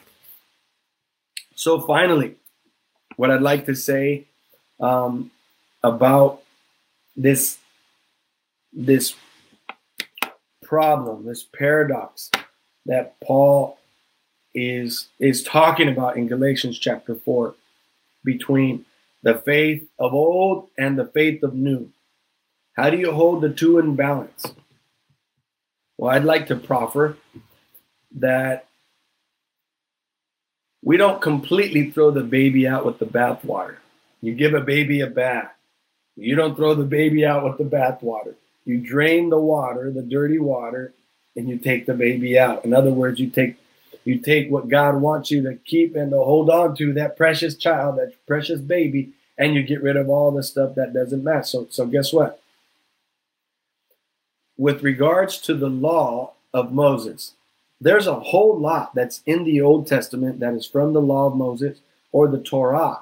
So, finally, what I'd like to say um, about this this problem, this paradox that Paul is is talking about in Galatians chapter 4 between the faith of old and the faith of new. How do you hold the two in balance? Well, I'd like to proffer that we don't completely throw the baby out with the bathwater. You give a baby a bath. You don't throw the baby out with the bathwater. You drain the water, the dirty water, and you take the baby out. In other words, you take you take what God wants you to keep and to hold on to, that precious child, that precious baby, and you get rid of all the stuff that doesn't match. So so guess what? with regards to the law of Moses, there's a whole lot that's in the Old Testament that is from the law of Moses or the Torah.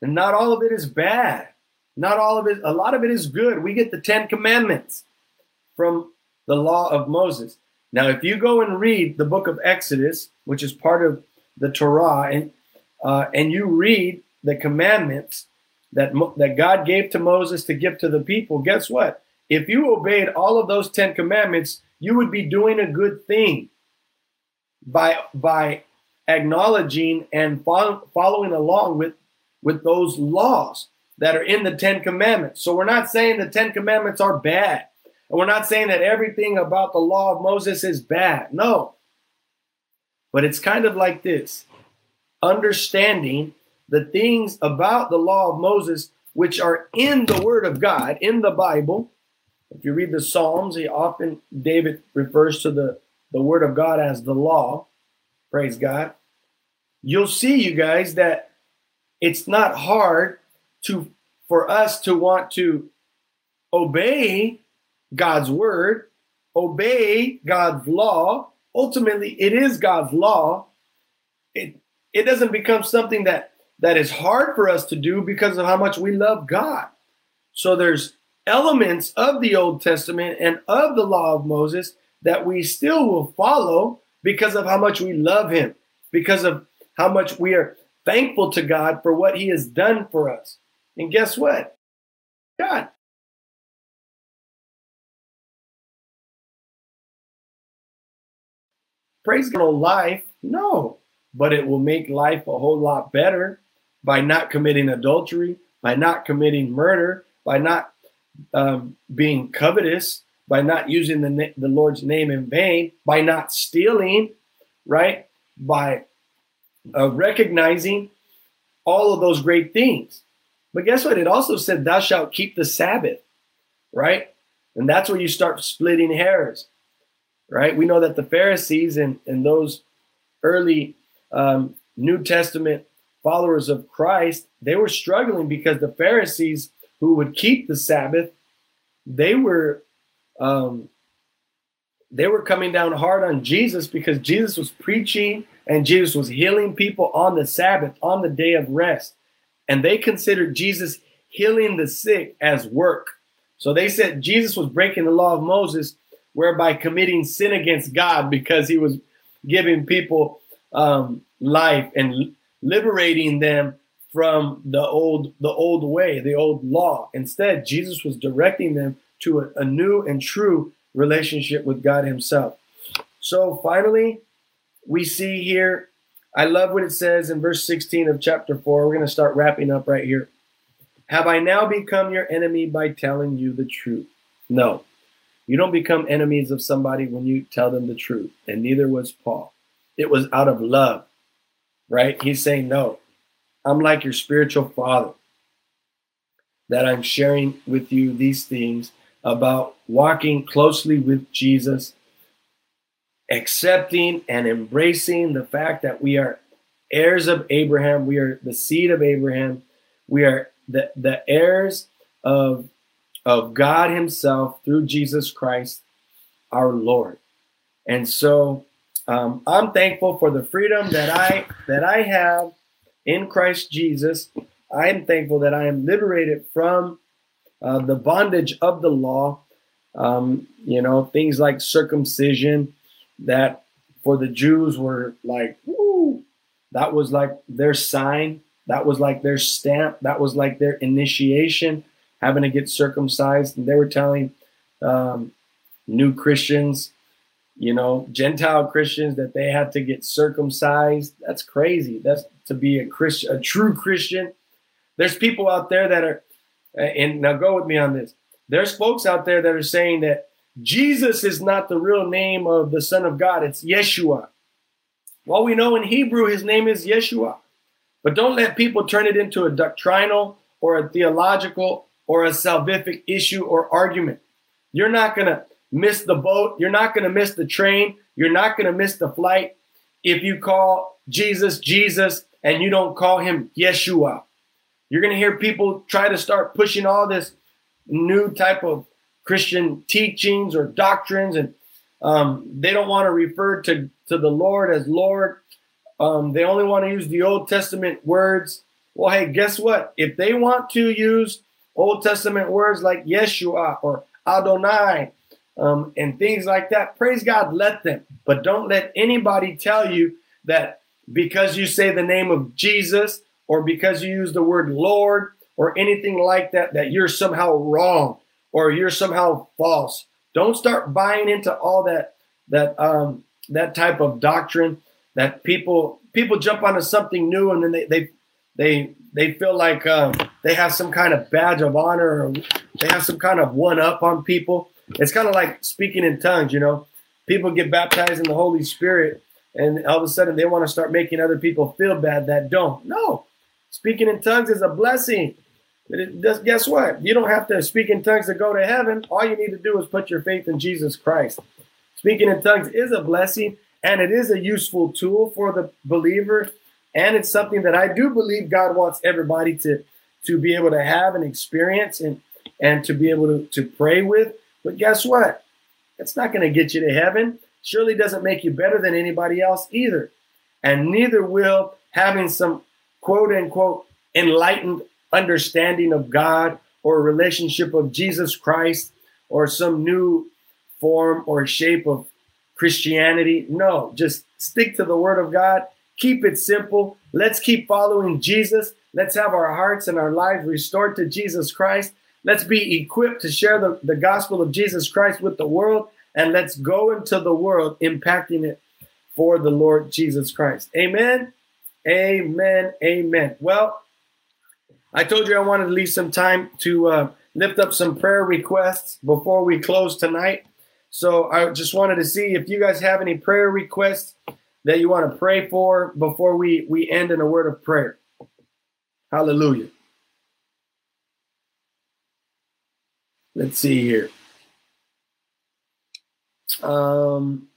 And not all of it is bad. Not all of it, a lot of it is good. We get the Ten Commandments from the law of Moses. Now, if you go and read the book of Exodus, which is part of the Torah, and, uh, and you read the commandments that, that God gave to Moses to give to the people, guess what? If you obeyed all of those 10 commandments, you would be doing a good thing by by acknowledging and follow, following along with with those laws that are in the 10 commandments. So we're not saying the 10 commandments are bad. And we're not saying that everything about the law of Moses is bad. No. But it's kind of like this. Understanding the things about the law of Moses which are in the Word of God, in the Bible. If you read the Psalms, he often David refers to the, the Word of God as the law. Praise God. You'll see, you guys, that it's not hard to for us to want to obey God's word, obey God's law. Ultimately, it is God's law. It it doesn't become something that that is hard for us to do because of how much we love God. So there's elements of the Old Testament and of the law of Moses that we still will follow because of how much we love him, because of how much we are thankful to God for what he has done for us. And guess what? God. Praise God life? No, but it will make life a whole lot better by not committing adultery, by not committing murder, by not um, being covetous, by not using the, the Lord's name in vain, by not stealing, right? By uh, recognizing all of those great things. But guess what? It also said, Thou shalt keep the Sabbath, right? And that's where you start splitting hairs, right? We know that the Pharisees and, and those early um, New Testament followers of Christ, they were struggling because the Pharisees who would keep the Sabbath, they were um, they were coming down hard on Jesus because Jesus was preaching and Jesus was healing people on the Sabbath, on the day of rest. And they considered Jesus healing the sick as work. So they said Jesus was breaking the law of Moses, whereby committing sin against God because he was giving people um, life and liberating them from the old the old way, the old law. Instead, Jesus was directing them to a, a new and true relationship with God Himself. So finally, we see here, I love what it says in verse 16 of chapter 4. We're going to start wrapping up right here. Have I now become your enemy by telling you the truth? No. You don't become enemies of somebody when you tell them the truth. And neither was Paul. It was out of love, right? He's saying, No, I'm like your spiritual father, that I'm sharing with you these things about walking closely with Jesus, accepting and embracing the fact that we are heirs of Abraham, we are the seed of Abraham, we are the, the heirs of, of God Himself through Jesus Christ, our Lord. And so um, I'm thankful for the freedom that I that I have in Christ Jesus. I am thankful that I am liberated from uh, the bondage of the law. Um, you know, things like circumcision that for the Jews were like, woo, that was like their sign. That was like their stamp. That was like their initiation, having to get circumcised. And they were telling um, new Christians, you know, Gentile Christians that they had to get circumcised. That's crazy. That's to be a Christian, a true Christian. There's people out there that are Uh, and now go with me on this. There's folks out there that are saying that Jesus is not the real name of the Son of God, it's Yeshua. Well, we know in Hebrew his name is Yeshua. But don't let people turn it into a doctrinal or a theological or a salvific issue or argument. You're not going to miss the boat. You're not going to miss the train. You're not going to miss the flight if you call Jesus Jesus and you don't call him Yeshua. You're going to hear people try to start pushing all this new type of Christian teachings or doctrines, and um, they don't want to refer to, to the Lord as Lord. Um, they only want to use the Old Testament words. Well, hey, guess what? If they want to use Old Testament words like Yeshua or Adonai um, and things like that, praise God, let them. But don't let anybody tell you that because you say the name of Jesus or because you use the word Lord or anything like that, that you're somehow wrong or you're somehow false. Don't start buying into all that that um, that type of doctrine that people people jump onto something new and then they they they they feel like um, they have some kind of badge of honor or they have some kind of one up on people. It's kind of like speaking in tongues, you know. People get baptized in the Holy Spirit and all of a sudden they want to start making other people feel bad that don't. No, Speaking in tongues is a blessing. Guess what? You don't have to speak in tongues to go to heaven. All you need to do is put your faith in Jesus Christ. Speaking in tongues is a blessing and it is a useful tool for the believer. And it's something that I do believe God wants everybody to, to be able to have and experience and, and to be able to, to pray with. But guess what? It's not going to get you to heaven. Surely doesn't make you better than anybody else either. And neither will having some quote unquote enlightened understanding of God or relationship of Jesus Christ or some new form or shape of Christianity. No, just stick to the word of God. Keep it simple. Let's keep following Jesus. Let's have our hearts and our lives restored to Jesus Christ. Let's be equipped to share the, the gospel of Jesus Christ with the world. And let's go into the world impacting it for the Lord Jesus Christ. Amen. Amen. Amen. Well, I told you I wanted to leave some time to uh, lift up some prayer requests before we close tonight. So I just wanted to see if you guys have any prayer requests that you want to pray for before we, we end in a word of prayer. Hallelujah. Let's see here. Um,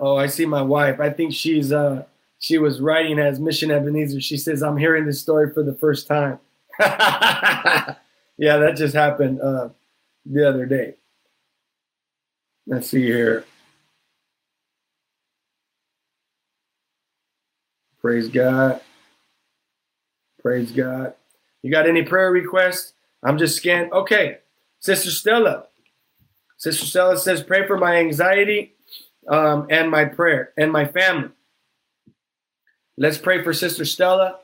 oh, I see my wife. I think she's uh she was writing as Mission Ebenezer. She says, I'm hearing this story for the first time. yeah, that just happened uh, the other day. Let's see here. Praise God. Praise God. You got any prayer requests? I'm just scanning. Okay. Sister Stella. Sister Stella says, pray for my anxiety um, and my prayer and my family. Let's pray for Sister Stella,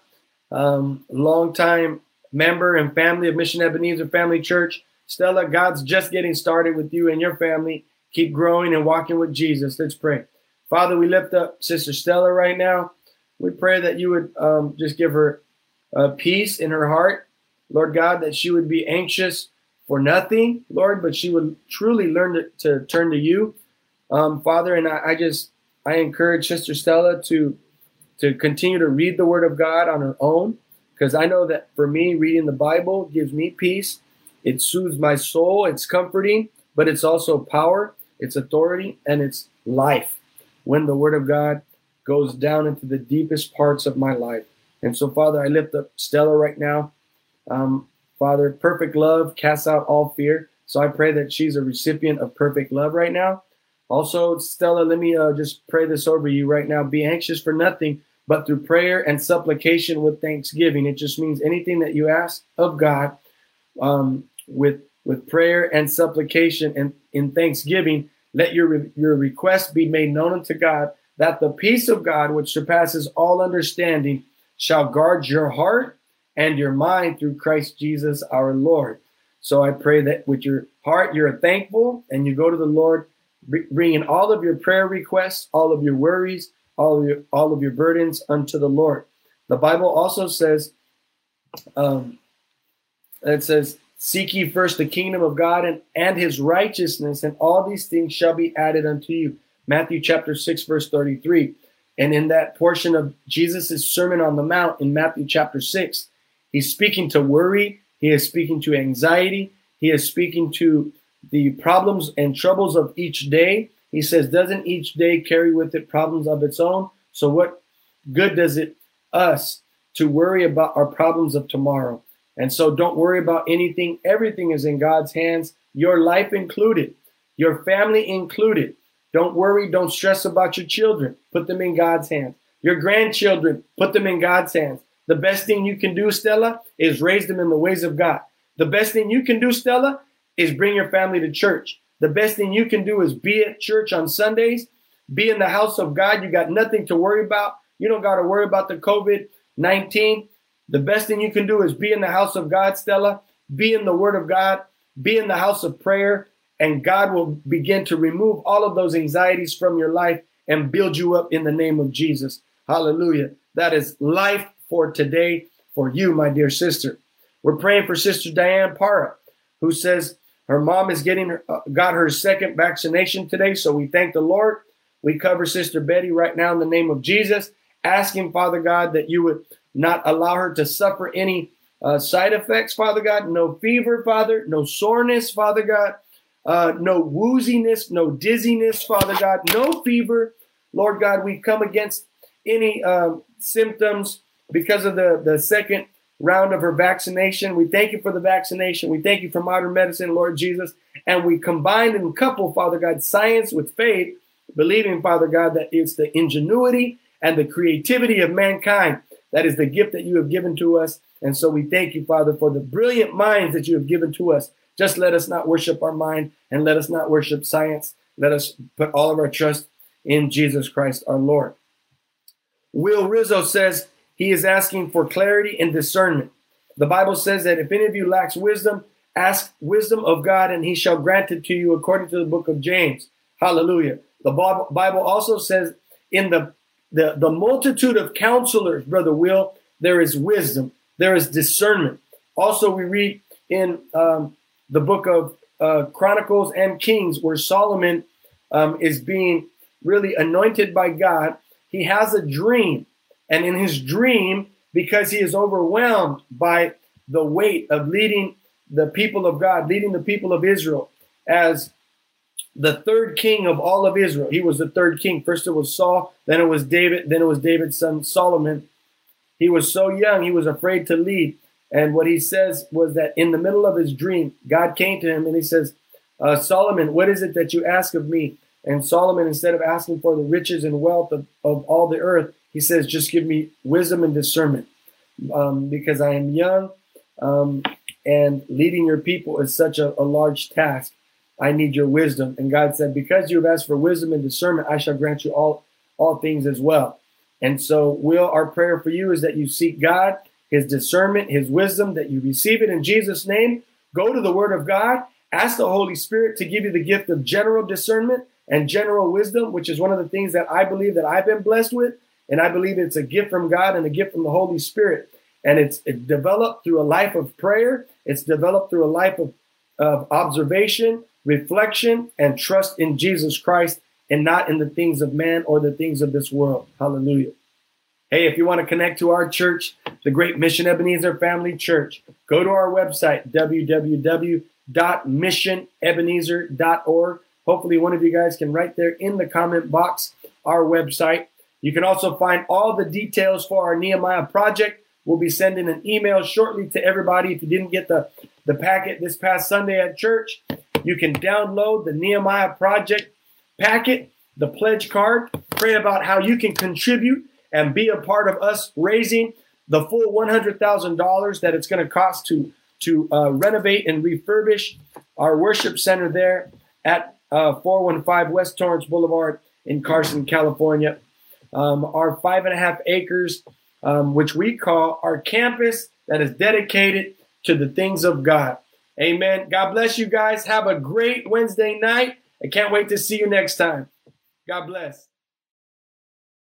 um, longtime member and family of Mission Ebenezer Family Church. Stella, God's just getting started with you and your family. Keep growing and walking with Jesus. Let's pray. Father, we lift up Sister Stella right now. We pray that you would um, just give her uh, peace in her heart, Lord God, that she would be anxious for nothing, Lord, but she would truly learn to, to turn to you, um, Father. And I, I just I encourage Sister Stella to to continue to read the Word of God on her own, because I know that for me, reading the Bible gives me peace. It soothes my soul, it's comforting, but it's also power, it's authority, and it's life when the Word of God goes down into the deepest parts of my life. And so, Father, I lift up Stella right now. Um, Father, perfect love casts out all fear. So I pray that she's a recipient of perfect love right now. Also, Stella, let me uh, just pray this over you right now. Be anxious for nothing, but through prayer and supplication with thanksgiving. It just means anything that you ask of God um, with with prayer and supplication and in thanksgiving, let your your request be made known unto God, that the peace of God, which surpasses all understanding, shall guard your heart and your mind through Christ Jesus our Lord. So I pray that with your heart you're thankful and you go to the Lord bringing all of your prayer requests, all of your worries, all of your all of your burdens unto the Lord. The Bible also says, um, it says, "Seek ye first the kingdom of God and, and His righteousness, and all these things shall be added unto you." Matthew chapter six, verse thirty-three. And in that portion of Jesus' Sermon on the Mount in Matthew chapter six, he's speaking to worry. He is speaking to anxiety. He is speaking to the problems and troubles of each day. He says, doesn't each day carry with it problems of its own? So what good does it us to worry about our problems of tomorrow? And so don't worry about anything. Everything is in God's hands, your life included, your family included. Don't worry, don't stress about your children. Put them in God's hands. Your grandchildren, put them in God's hands. The best thing you can do, Stella, is raise them in the ways of God. The best thing you can do, Stella, is bring your family to church. The best thing you can do is be at church on Sundays, be in the house of God. You got nothing to worry about. You don't got to worry about the COVID 19. The best thing you can do is be in the house of God, Stella, be in the Word of God, be in the house of prayer, and God will begin to remove all of those anxieties from your life and build you up in the name of Jesus. Hallelujah. That is life for today for you, my dear sister. We're praying for Sister Diane Para, who says, her mom is getting her, uh, got her second vaccination today, so we thank the Lord. We cover Sister Betty right now in the name of Jesus, asking, Father God, that you would not allow her to suffer any uh, side effects, Father God. No fever, Father. No soreness, Father God. Uh, no wooziness, no dizziness, Father God. No fever, Lord God. We come against any um, symptoms because of the, the second round of her vaccination. We thank you for the vaccination. We thank you for modern medicine, Lord Jesus. And we combine and couple, Father God, science with faith, believing, Father God, that it's the ingenuity and the creativity of mankind that is the gift that you have given to us. And so we thank you, Father, for the brilliant minds that you have given to us. Just let us not worship our mind and let us not worship science. Let us put all of our trust in Jesus Christ our Lord. Will Rizzo says he is asking for clarity and discernment. The Bible says that if any of you lacks wisdom, ask wisdom of God and he shall grant it to you according to the book of James. Hallelujah. The Bible also says in the, the, the multitude of counselors, Brother Will, there is wisdom, there is discernment. Also, we read in um, the book of uh, Chronicles and Kings where Solomon um, is being really anointed by God he has a dream. And in his dream, because he is overwhelmed by the weight of leading the people of God, leading the people of Israel as the third king of all of Israel. He was the third king. First it was Saul, then it was David, then it was David's son Solomon. He was so young, he was afraid to lead. And what he says was that in the middle of his dream, God came to him and he says, uh, Solomon, what is it that you ask of me? And Solomon, instead of asking for the riches and wealth of, of all the earth, he says, just give me wisdom and discernment um, because I am young um, and leading your people is such a, a large task. I need your wisdom. And God said, because you have asked for wisdom and discernment, I shall grant you all, all things as well. And so, Will, our prayer for you is that you seek God, His discernment, His wisdom, that you receive it in Jesus' name. Go to the Word of God, ask the Holy Spirit to give you the gift of general discernment and general wisdom, which is one of the things that I believe that I've been blessed with. And I believe it's a gift from God and a gift from the Holy Spirit. And it's, developed through a life of prayer. It's developed through a life of, of observation, reflection, and trust in Jesus Christ and not in the things of man or the things of this world. Hallelujah. Hey, if you want to connect to our church, the Great Mission Ebenezer Family Church, go to our website, www.missionebenezer.org. Hopefully, one of you guys can write there in the comment box our website. You can also find all the details for our Nehemiah project. We'll be sending an email shortly to everybody. If you didn't get the, the packet this past Sunday at church, you can download the Nehemiah project packet, the pledge card, pray about how you can contribute and be a part of us raising the full $100,000 that it's going to cost to, to uh, renovate and refurbish our worship center there at uh, 415 West Torrance Boulevard in Carson, California. Um, our five and a half acres, um, which we call our campus that is dedicated to the things of God. Amen. God bless you guys. Have a great Wednesday night. I can't wait to see you next time. God bless.